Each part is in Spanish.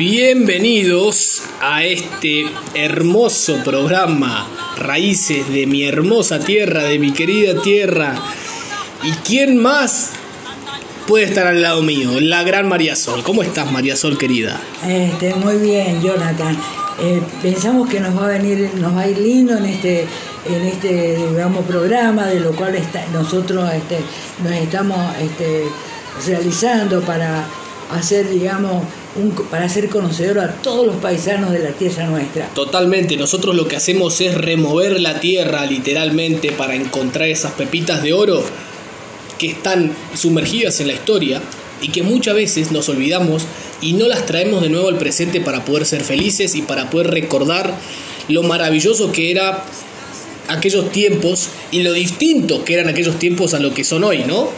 Bienvenidos a este hermoso programa Raíces de mi hermosa tierra, de mi querida tierra. ¿Y quién más puede estar al lado mío? La gran María Sol. ¿Cómo estás, María Sol, querida? Este, muy bien, Jonathan. Eh, pensamos que nos va a venir, nos va a ir lindo en este, en este digamos, programa, de lo cual nosotros este, nos estamos este, realizando para hacer, digamos, un, para ser conocedor a todos los paisanos de la tierra nuestra. Totalmente, nosotros lo que hacemos es remover la tierra literalmente para encontrar esas pepitas de oro que están sumergidas en la historia y que muchas veces nos olvidamos y no las traemos de nuevo al presente para poder ser felices y para poder recordar lo maravilloso que era aquellos tiempos y lo distinto que eran aquellos tiempos a lo que son hoy, ¿no?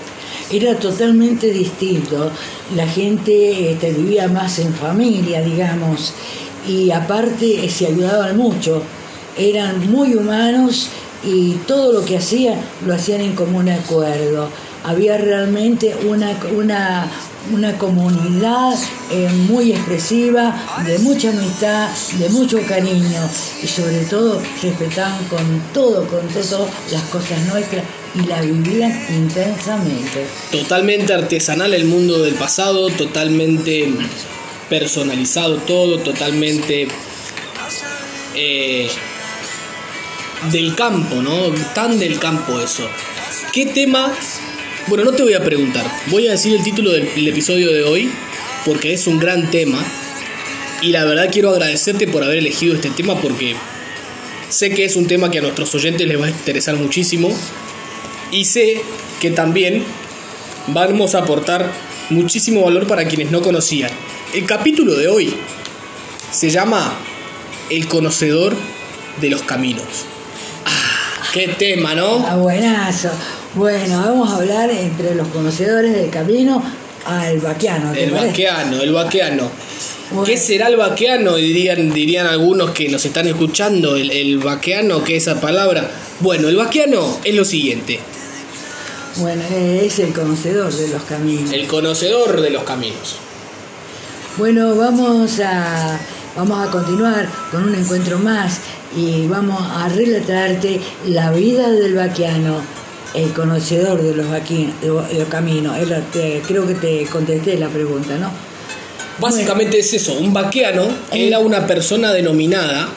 Era totalmente distinto. La gente este, vivía más en familia, digamos, y aparte eh, se ayudaban mucho. Eran muy humanos y todo lo que hacían lo hacían en común acuerdo. Había realmente una, una, una comunidad eh, muy expresiva, de mucha amistad, de mucho cariño y sobre todo respetaban con todo, con todo las cosas nuestras y la vivían intensamente. Totalmente artesanal el mundo del pasado, totalmente personalizado todo, totalmente eh, del campo, ¿no? Tan del campo eso. ¿Qué tema? Bueno, no te voy a preguntar, voy a decir el título del, episodio de hoy, porque es un gran tema. Y la verdad quiero agradecerte por haber elegido este tema porque sé que es un tema que a nuestros oyentes les va a interesar muchísimo y sé que también vamos a aportar muchísimo valor para quienes no conocían. El capítulo de hoy se llama El conocedor de los caminos. Ah, qué tema, ¿no? Ah, buenazo. Bueno, vamos a hablar entre los conocedores del camino al vaqueano. El vaqueano, el vaqueano. ¿Qué será el vaqueano? Dirían, dirían algunos que nos están escuchando, el, el vaqueano, ¿qué es esa palabra? Bueno, el vaqueano es lo siguiente. Bueno, es el conocedor de los caminos. El conocedor de los caminos. Bueno, vamos a, vamos a continuar con un encuentro más y vamos a relatarte la vida del vaquiano, el conocedor de los, de los caminos. creo que te contesté la pregunta, ¿no? Básicamente es eso, un vaquiano era una persona denominada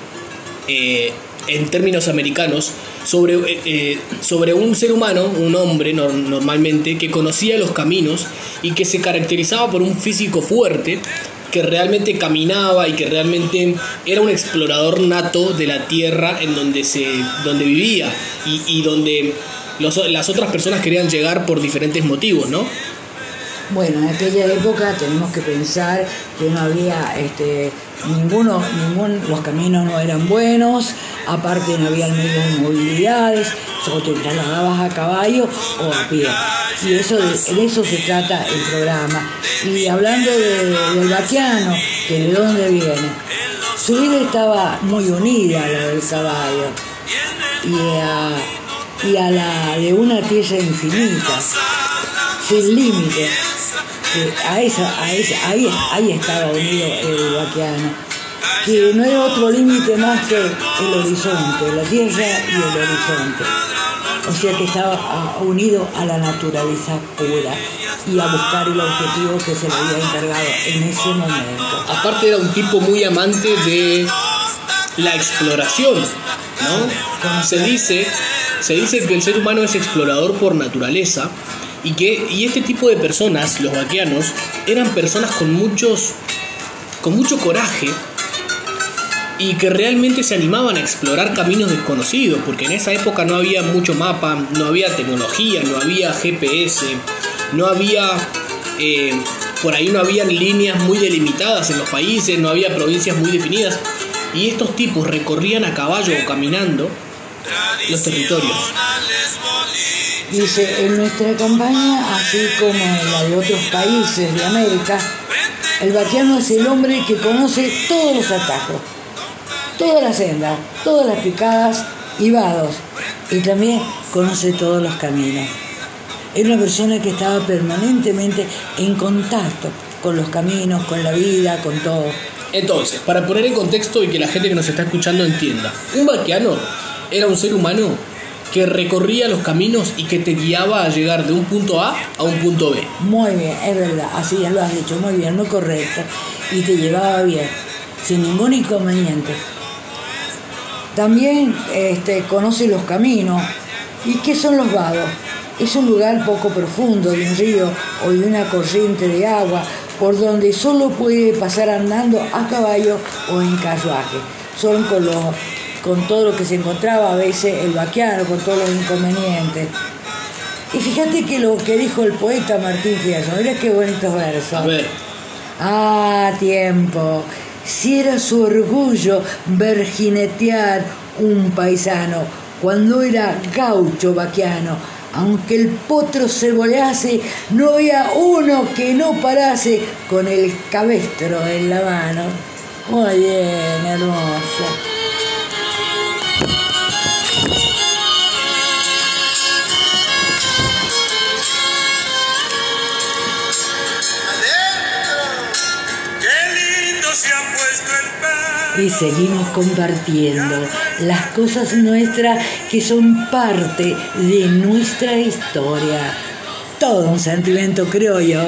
eh, en términos americanos, sobre, eh, eh, sobre un ser humano, un hombre normalmente, que conocía los caminos y que se caracterizaba por un físico fuerte, que realmente caminaba y que realmente era un explorador nato de la tierra en donde, se, donde vivía y, y donde las otras personas querían llegar por diferentes motivos, ¿no? Bueno, en aquella época tenemos que pensar que no había este, ninguno, ningún, los caminos no eran buenos, aparte no había medios de movilidades, o te trasladabas a caballo o a pie. Y eso, de eso se trata el programa. Y hablando del vaquiano, que de dónde viene, su vida estaba muy unida a la del caballo y a, y a la de una tierra infinita, sin límite a esa, a esa, ahí, ahí estaba unido el vaqueano, que no era otro límite más que el horizonte, la tierra y el horizonte. O sea que estaba unido a la naturaleza pura y a buscar el objetivo que se le había encargado en ese momento. Aparte era un tipo muy amante de la exploración, ¿no? Se dice, se dice que el ser humano es explorador por naturaleza y que y este tipo de personas, los vaqueanos, eran personas con muchos con mucho coraje y que realmente se animaban a explorar caminos desconocidos, porque en esa época no había mucho mapa, no había tecnología, no había GPS, no había, eh, por ahí no habían líneas muy delimitadas en los países, no había provincias muy definidas, y estos tipos recorrían a caballo o caminando los territorios. Dice, en nuestra campaña, así como en la de otros países de América, el vaquiano es el hombre que conoce todos los atajos, todas las sendas, todas las picadas y vados, y también conoce todos los caminos. Es una persona que estaba permanentemente en contacto con los caminos, con la vida, con todo. Entonces, para poner en contexto y que la gente que nos está escuchando entienda, un vaquiano era un ser humano que recorría los caminos y que te guiaba a llegar de un punto A a un punto B. Muy bien, es verdad, así ya lo has dicho, muy bien, muy correcto. Y te llevaba bien, sin ningún inconveniente. También este, conoce los caminos. ¿Y qué son los vados? Es un lugar poco profundo de un río o de una corriente de agua por donde solo puede pasar andando a caballo o en carruaje. Son con, con todo lo que se encontraba a veces el vaquiano, con todos los inconvenientes. Y fíjate que lo que dijo el poeta Martín Fierro, mira qué bonitos versos. A ver. Ah, tiempo. Si era su orgullo ver jinetear un paisano cuando era gaucho vaquiano aunque el potro se bolease, no había uno que no parase con el cabestro en la mano. Muy bien, hermosa. Y seguimos compartiendo las cosas nuestras que son parte de nuestra historia. Todo un sentimiento, creo yo,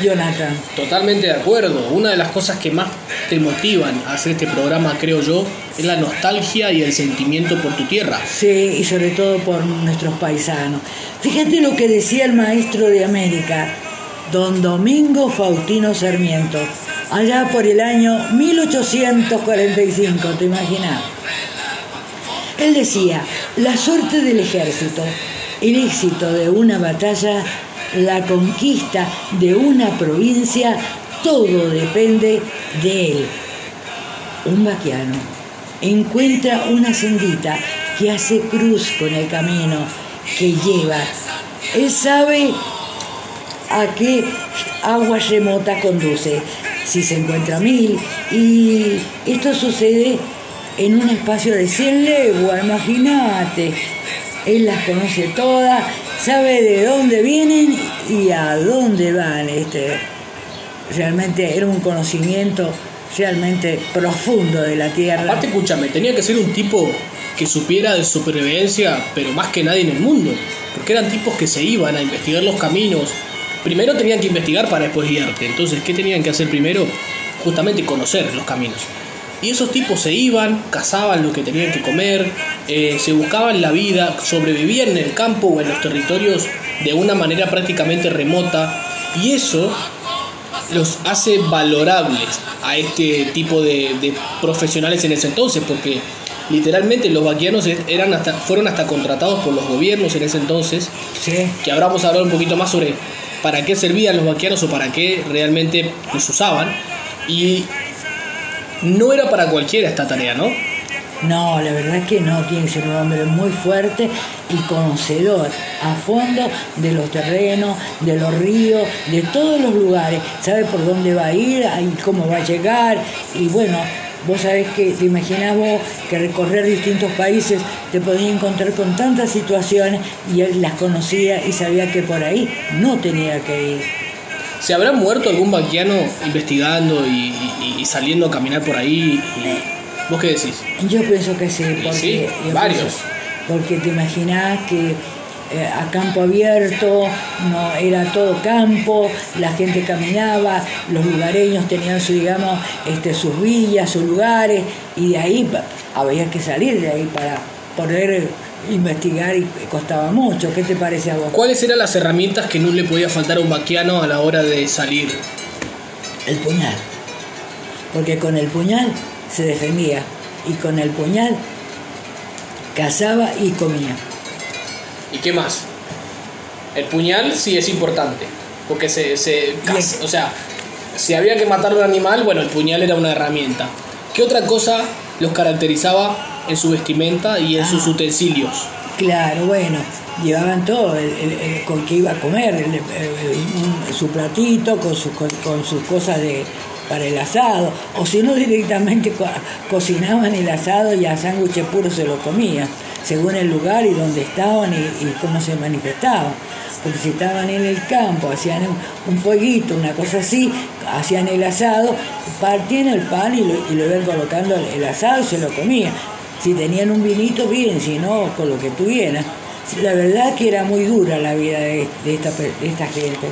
Jonathan. Totalmente de acuerdo. Una de las cosas que más te motivan a hacer este programa, creo yo, es la nostalgia y el sentimiento por tu tierra. Sí, y sobre todo por nuestros paisanos. Fíjate lo que decía el maestro de América, don Domingo Faustino Sarmiento allá por el año 1845, ¿te imaginas? Él decía, la suerte del ejército, el éxito de una batalla, la conquista de una provincia, todo depende de él. Un vaquiano encuentra una sendita que hace cruz con el camino que lleva. Él sabe a qué agua remota conduce si se encuentra mil. Y esto sucede en un espacio de 100 leguas, imagínate. Él las conoce todas, sabe de dónde vienen y a dónde van. Este, realmente era un conocimiento realmente profundo de la tierra. Aparte, escúchame, tenía que ser un tipo que supiera de supervivencia, pero más que nadie en el mundo, porque eran tipos que se iban a investigar los caminos, primero tenían que investigar para después guiarte. Entonces, ¿qué tenían que hacer primero? Justamente conocer los caminos. Y esos tipos se iban, cazaban lo que tenían que comer, eh, se buscaban la vida, sobrevivían en el campo o en los territorios de una manera prácticamente remota. Y eso los hace valorables a este tipo de, profesionales en ese entonces, porque literalmente los vaquianos eran hasta, fueron hasta contratados por los gobiernos en ese entonces. Que ahora vamos a hablar un poquito más sobre para qué servían los vaqueros o para qué realmente los usaban. Y no era para cualquiera esta tarea, ¿no? No, la verdad es que no, tiene que ser un hombre muy fuerte y conocedor a fondo de los terrenos, de los ríos, de todos los lugares. Sabe por dónde va a ir y cómo va a llegar. Y bueno, Vos sabés que te imaginás vos que recorrer distintos países te podías encontrar con tantas situaciones y él las conocía y sabía que por ahí no tenía que ir. ¿Se habrá muerto algún banquiano investigando y, saliendo a caminar por ahí? ¿Vos qué decís? Yo pienso que sí, porque, varios. porque te imaginás que eh, a campo abierto, no era todo campo, la gente caminaba, los lugareños tenían su, digamos, este, sus villas, sus lugares, y de ahí había que salir de ahí para poder investigar y costaba mucho. ¿Qué te parece a vos? ¿Cuáles eran las herramientas que no le podía faltar a un vaquiano a la hora de salir? El puñal. Porque con el puñal se defendía y con el puñal cazaba y comía. ¿Y qué más? El puñal sí es importante, porque se, se o sea, si había que matar a un animal, bueno, el puñal era una herramienta. ¿Qué otra cosa los caracterizaba en su vestimenta y en sus ah. utensilios? Claro, bueno, llevaban todo, el, con que iba a comer, su platito, con, con, sus cosas de, para el asado, o si no directamente cocinaban el asado y a sándwiches puros se lo comían según el lugar y dónde estaban y, cómo se manifestaban. porque estaban en el campo, hacían un, fueguito, una cosa así, hacían el asado, partían el pan y lo, y lo iban colocando el asado y se lo comían. Si tenían un vinito, bien, si no, con lo que tuvieran. La verdad que era muy dura la vida de, esta, esta gente.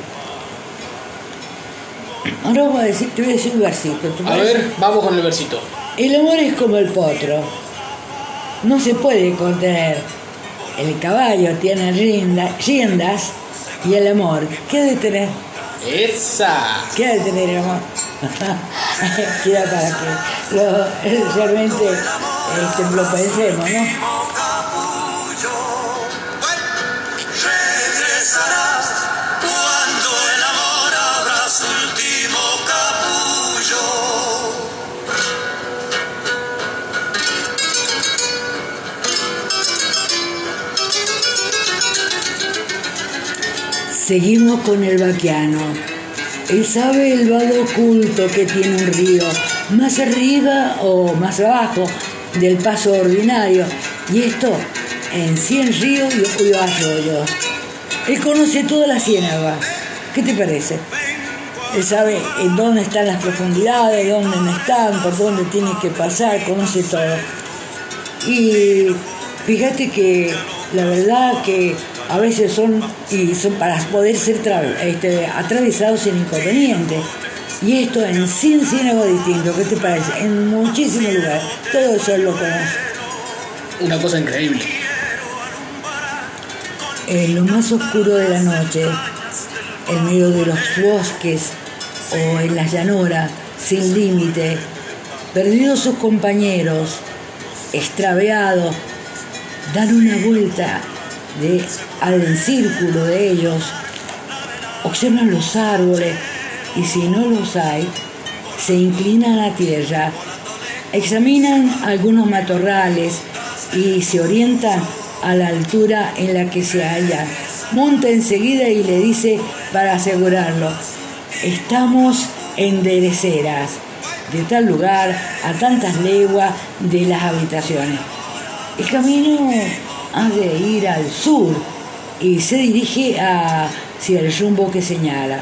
Ahora voy a decir, te voy a decir un versito. A ver, vamos con el versito. El amor es como el potro. No se puede contener. El caballo tiene riendas y el amor, ¿qué ha de tener? ¡Esa! ¿Qué ha de tener el amor? Queda para que lo, realmente este, lo pensemos, ¿no? Seguimos con el vaquiano. Él sabe el vado oculto que tiene un río, más arriba o más abajo del paso ordinario, y esto en 100 ríos y arroyos. Él conoce toda la ciénaga. ¿Qué te parece? Él sabe en dónde están las profundidades, dónde no están, por dónde tiene que pasar, conoce todo. Y fíjate que la verdad que a veces son, y son para poder ser este, atravesados sin inconveniente. Y esto en 100 algo distinto, ¿qué te parece? En muchísimos lugares. Todo eso es lo que Una cosa increíble. En lo más oscuro de la noche, en medio de los bosques o en la llanura, sin límite, perdidos sus compañeros, extraviados, dan una vuelta de, al círculo de ellos, observan los árboles y si no los hay, se inclinan a la tierra, examinan algunos matorrales y se orientan a la altura en la que se halla. Monta enseguida y le dice para asegurarlo, estamos en dereceras, de tal lugar a tantas leguas de las habitaciones. El camino ha de ir al sur y se dirige hacia el rumbo que señala,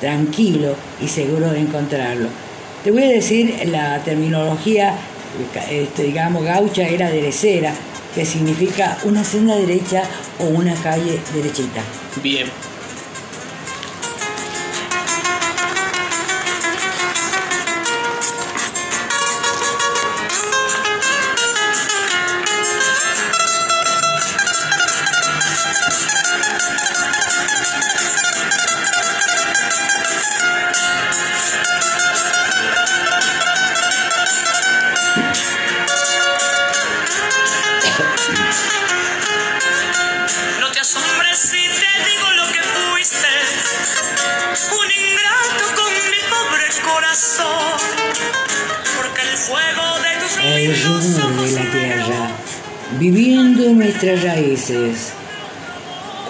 tranquilo y seguro de encontrarlo. Te voy a decir la terminología, este, digamos, gaucha era derecera, que significa una senda derecha o una calle derechita. Bien.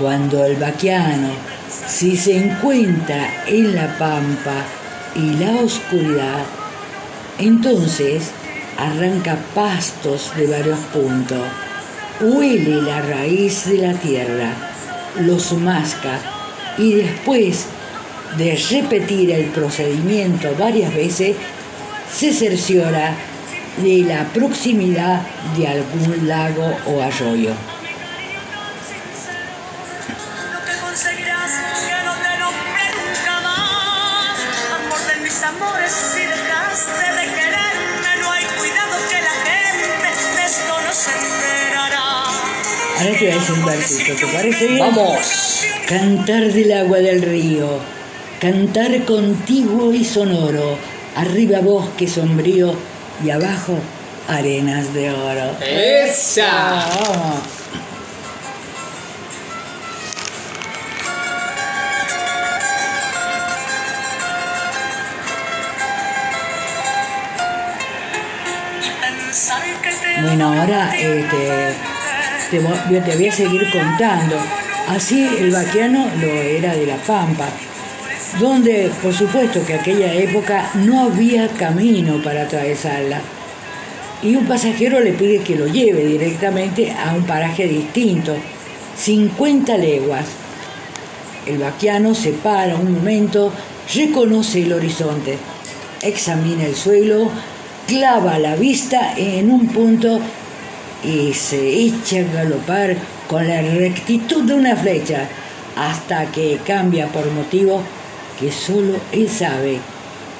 Cuando el vaquiano, si se encuentra en la pampa y la oscuridad, entonces arranca pastos de varios puntos, huele la raíz de la tierra, los masca y después de repetir el procedimiento varias veces, se cerciora de la proximidad de algún lago o arroyo. Te voy a decir un versito, ¿te parece bien? ¡Vamos! Cantar del agua del río, cantar contiguo y sonoro, arriba bosque sombrío y abajo arenas de oro. ¡Esa! Bueno, ahora este, te, te voy a seguir contando. Así el vaquiano lo era de La Pampa donde por supuesto que aquella época no había camino para atravesarla. Y un pasajero le pide que lo lleve directamente a un paraje distinto, 50 leguas. El vaquiano se para un momento, reconoce el horizonte, examina el suelo, clava la vista en un punto y se echa a galopar con la rectitud de una flecha hasta que cambia por motivo que solo él sabe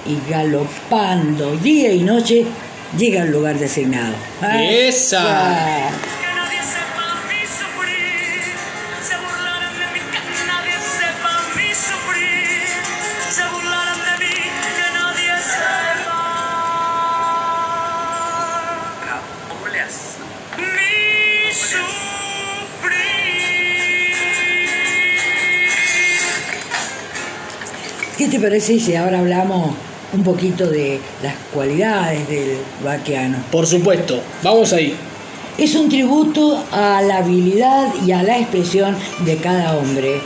y galopando día y noche llega al lugar designado. ¡Esa! ¿Qué te parece si ahora hablamos un poquito de las cualidades del vaqueano? Por supuesto, vamos ahí. Es un tributo a la habilidad y a la expresión de cada hombre,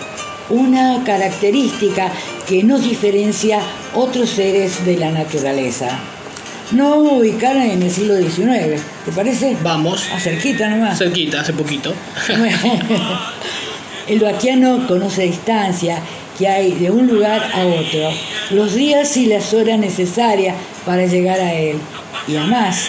una característica que nos diferencia otros seres de la naturaleza. No vamos a ubicar en el siglo XIX, ¿te parece? Vamos. A cerquita nomás. Cerquita, hace poquito. el vaquiano conoce distancia que hay de un lugar a otro, los días y las horas necesarias para llegar a él, y además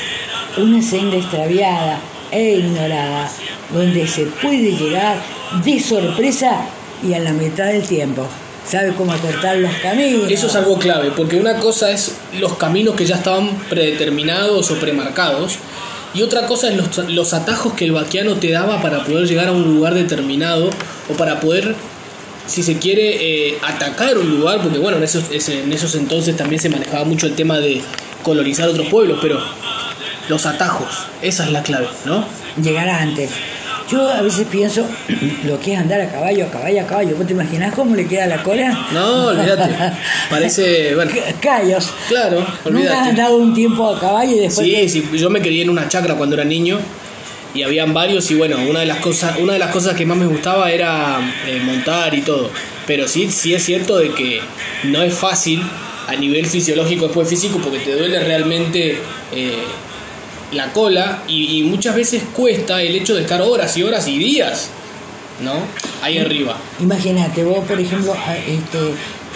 una senda extraviada e ignorada, donde se puede llegar de sorpresa y a la mitad del tiempo. Sabe cómo cortar los caminos. Eso es algo clave, porque una cosa es los caminos que ya estaban predeterminados o premarcados, y otra cosa es los, los atajos que el vaquiano te daba para poder llegar a un lugar determinado o para poder si se quiere eh, atacar un lugar, porque bueno, en esos, en esos entonces también se manejaba mucho el tema de colonizar otros pueblos, pero los atajos, esa es la clave, ¿no? Llegar antes. Yo a veces pienso lo que es andar a caballo, a caballo, a caballo. ¿Vos te imaginás cómo le queda la cola? No, olvídate. Parece, bueno. Callos. Claro, olvídate. ¿Nunca has andado un tiempo a caballo y después.? Sí, sí, yo me crié en una chacra cuando era niño y habían varios y bueno, una de las cosas, una de las cosas que más me gustaba era eh, montar y todo. Pero sí, sí es cierto de que no es fácil a nivel fisiológico después físico porque te duele realmente eh, la cola y, muchas veces cuesta el hecho de estar horas y horas y días, ¿no? Ahí arriba. Imagínate, vos por ejemplo, este,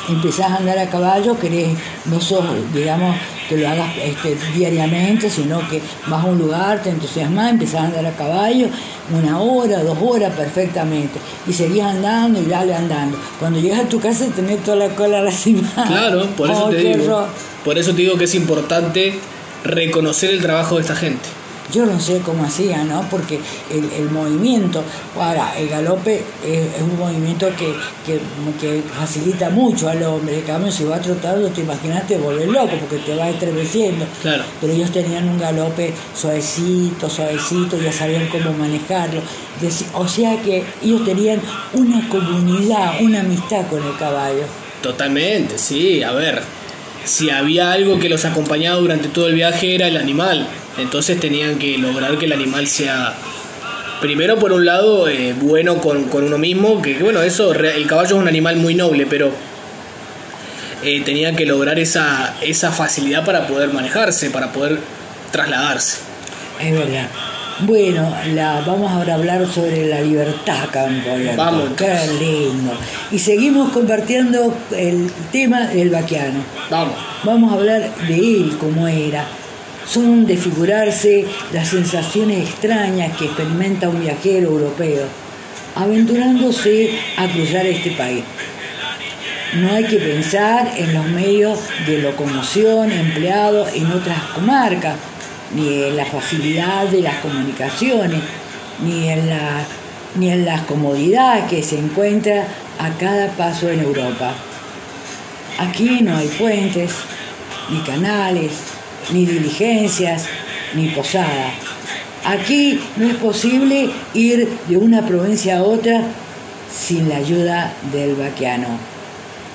empezás a andar a caballo, querés, no sos, digamos, que lo hagas este, diariamente, sino que vas a un lugar, te entusiasmas, empezás a andar a caballo, una hora, dos horas perfectamente, y seguís andando y dale andando. Cuando llegas a tu casa tenés toda la cola lastimada. Claro, por eso te digo. Por eso te digo que es importante reconocer el trabajo de esta gente. Yo no sé cómo hacía, ¿no? Porque el, movimiento, ahora, el galope es, un movimiento que, facilita mucho al hombre. El cambio, si va trotando, te imaginas te vuelves loco porque te va estremeciendo. Claro. Pero ellos tenían un galope suavecito, suavecito, ya sabían cómo manejarlo. O sea que ellos tenían una comunidad, una amistad con el caballo. Totalmente, sí. A ver, si había algo que los acompañaba durante todo el viaje era el animal entonces tenían que lograr que el animal sea, primero por un lado, eh, bueno con, uno mismo, que, bueno, eso, el caballo es un animal muy noble, pero eh, tenían que lograr esa, esa facilidad para poder manejarse, para poder trasladarse. Es verdad. Bueno, la, vamos ahora a hablar sobre la libertad, Campo. Vamos. Qué lindo. Y seguimos compartiendo el tema del vaquiano. Vamos. Vamos a hablar de él, cómo era son de figurarse las sensaciones extrañas que experimenta un viajero europeo aventurándose a cruzar este país. No hay que pensar en los medios de locomoción empleados en otras comarcas, ni en la facilidad de las comunicaciones, ni en la, ni en las comodidades que se encuentra a cada paso en Europa. Aquí no hay puentes, ni canales, ni diligencias, ni posada. Aquí no es posible ir de una provincia a otra sin la ayuda del vaquiano.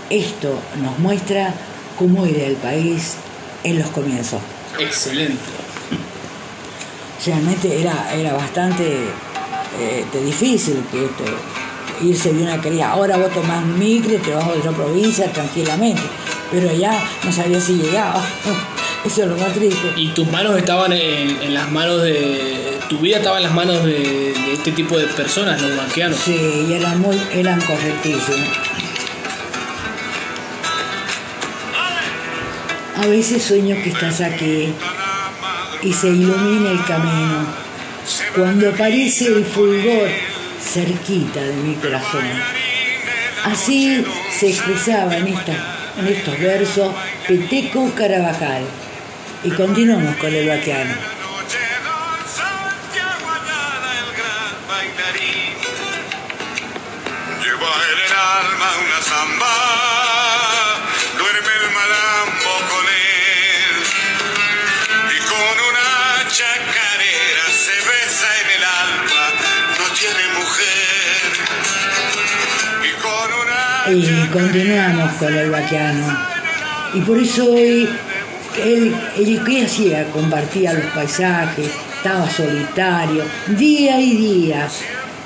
Esto nos muestra cómo era el país en los comienzos. Excelente realmente era, era bastante eh, difícil que irse de una querida. Ahora vos tomás micro, te vas a otra provincia tranquilamente, pero allá no sabía si llegaba. Eso es lo más triste. Y tus manos estaban en, las manos de. Tu vida estaba en las manos de, este tipo de personas, los banqueanos. Sí, y eran, muy, eran correctísimos. A veces sueño que estás aquí, y se ilumina el camino. Cuando aparece el fulgor cerquita de mi corazón. Así se expresaba en, estos versos Peteco Carabajal. Y continuamos con el vaqueano. Lleva en el alma una zamba, Y continuamos con el vaqueano. Y por eso él, él ¿qué hacía? Compartía los paisajes, estaba solitario, día y día.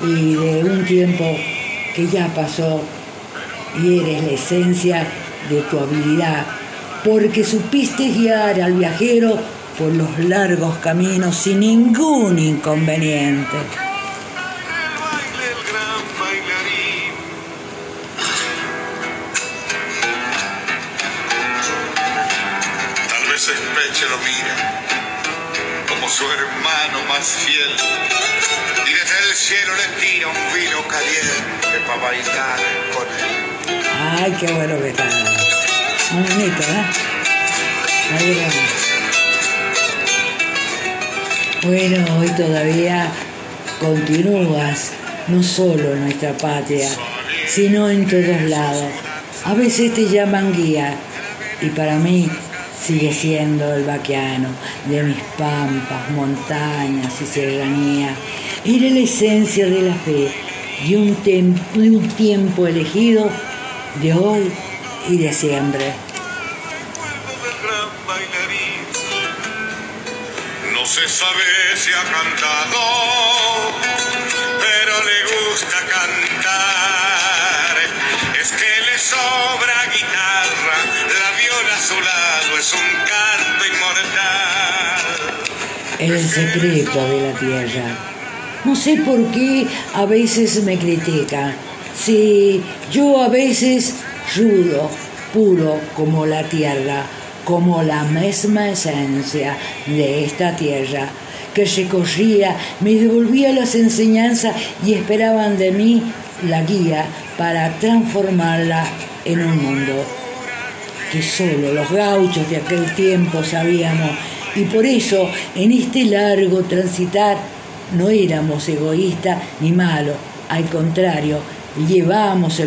Y de un tiempo que ya pasó y eres la esencia de tu habilidad, porque supiste guiar al viajero por los largos caminos sin ningún inconveniente. Ay, qué bueno que está. Muy bonito, ¿eh? Ahí vamos. Bueno, hoy todavía continúas, no solo en nuestra patria, sino en todos lados. A veces te llaman guía y para mí sigue siendo el vaqueano de mis pampas, montañas y serranía. Era la esencia de la fe, de un, de un tiempo elegido de hoy y de siempre. No se sabe si ha cantado, pero le gusta cantar. Es que le sobra guitarra, la viola a su lado es un canto inmortal. el secreto de la tierra. No sé por qué a veces me critican. Si yo a veces rudo, puro como la tierra, como la misma esencia de esta tierra, que recorría, me devolvía las enseñanzas y esperaban de mí la guía para transformarla en un mundo que solo los gauchos de aquel tiempo sabíamos. Y por eso en este largo transitar no éramos egoístas ni malos, al contrario, llevamos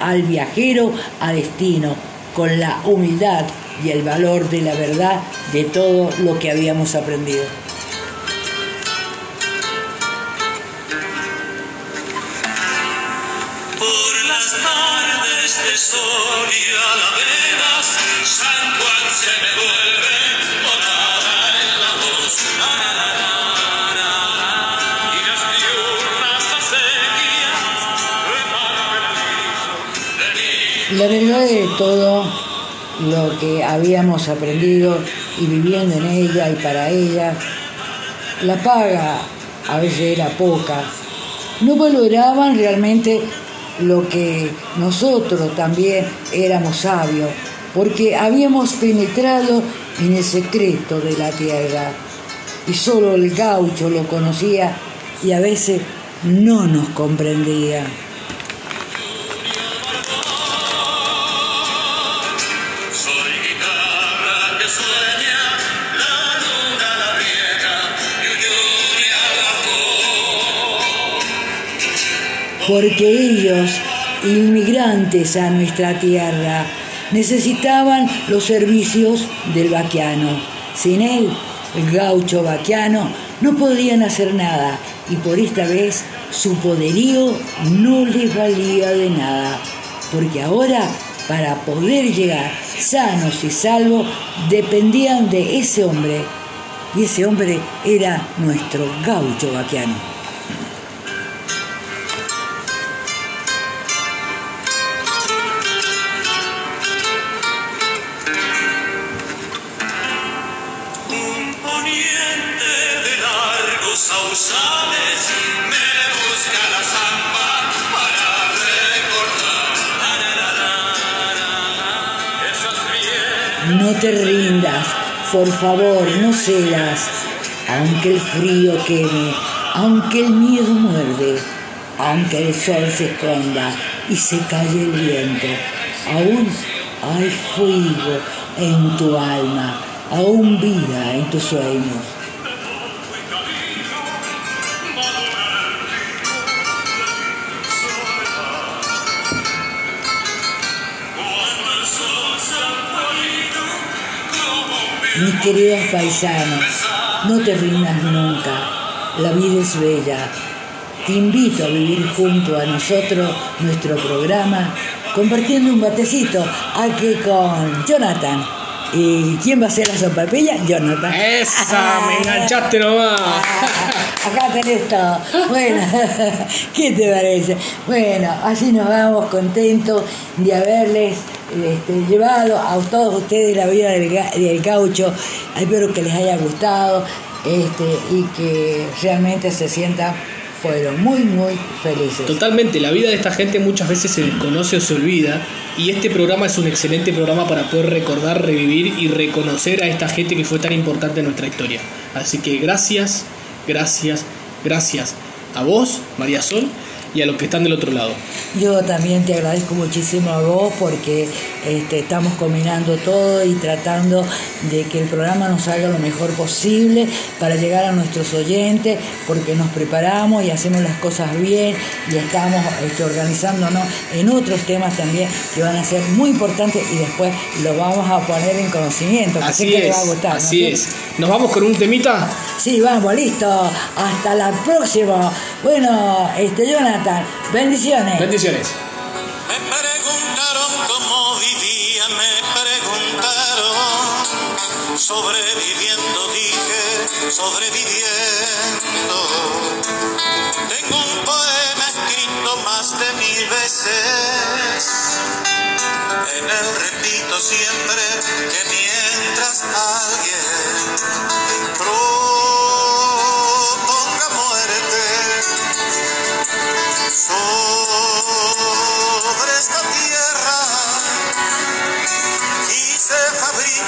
al viajero a destino con la humildad y el valor de la verdad de todo lo que habíamos aprendido. Todo lo que habíamos aprendido y viviendo en ella y para ella, la paga a veces era poca. No valoraban realmente lo que nosotros también éramos sabios, porque habíamos penetrado en el secreto de la tierra y solo el gaucho lo conocía y a veces no nos comprendía. Porque ellos, inmigrantes a nuestra tierra, necesitaban los servicios del vaquiano. Sin él, el gaucho vaquiano, no podían hacer nada y por esta vez su poderío no les valía de nada, porque ahora para poder llegar sanos y salvos dependían de ese hombre y ese hombre era nuestro gaucho vaquiano. No te rindas, por favor, no cedas. Aunque el frío queme, aunque el miedo muerde, aunque el sol se esconda y se calle el viento, aún hay fuego en tu alma, aún vida en tus sueños. Mis queridos paisanos, no te rindas nunca, la vida es bella. Te invito a vivir junto a nosotros nuestro programa, compartiendo un batecito aquí con Jonathan. ¿Y quién va a ser la sopapilla? Jonathan. Esa, me enganchaste nomás. Acá tenés todo. Bueno, ¿qué te parece? Bueno, así nos vamos contentos de haberles este, llevado a todos ustedes la vida del, del gaucho. Espero que les haya gustado este, y que realmente se sientan pero muy, muy felices. Totalmente, la vida de esta gente muchas veces se desconoce o se olvida y este programa es un excelente programa para poder recordar, revivir y reconocer a esta gente que fue tan importante en nuestra historia. Así que gracias, gracias, gracias a vos, María Sol, y a los que están del otro lado. Yo también te agradezco muchísimo a vos porque este, estamos combinando todo y tratando de que el programa nos salga lo mejor posible para llegar a nuestros oyentes, porque nos preparamos y hacemos las cosas bien y estamos este, organizándonos en otros temas también que van a ser muy importantes y después los vamos a poner en conocimiento. que Así que es, va a gustar, ¿no así es. Nos vamos con un temita. Sí, vamos, listo. Hasta la próxima. Bueno, este Jonathan, bendiciones. Bendiciones. Me preguntaron cómo vivía, me preguntaron. Sobreviviendo, dije, sobreviviendo. Tengo un poema escrito más de mil veces. En él repito siempre que mientras alguien So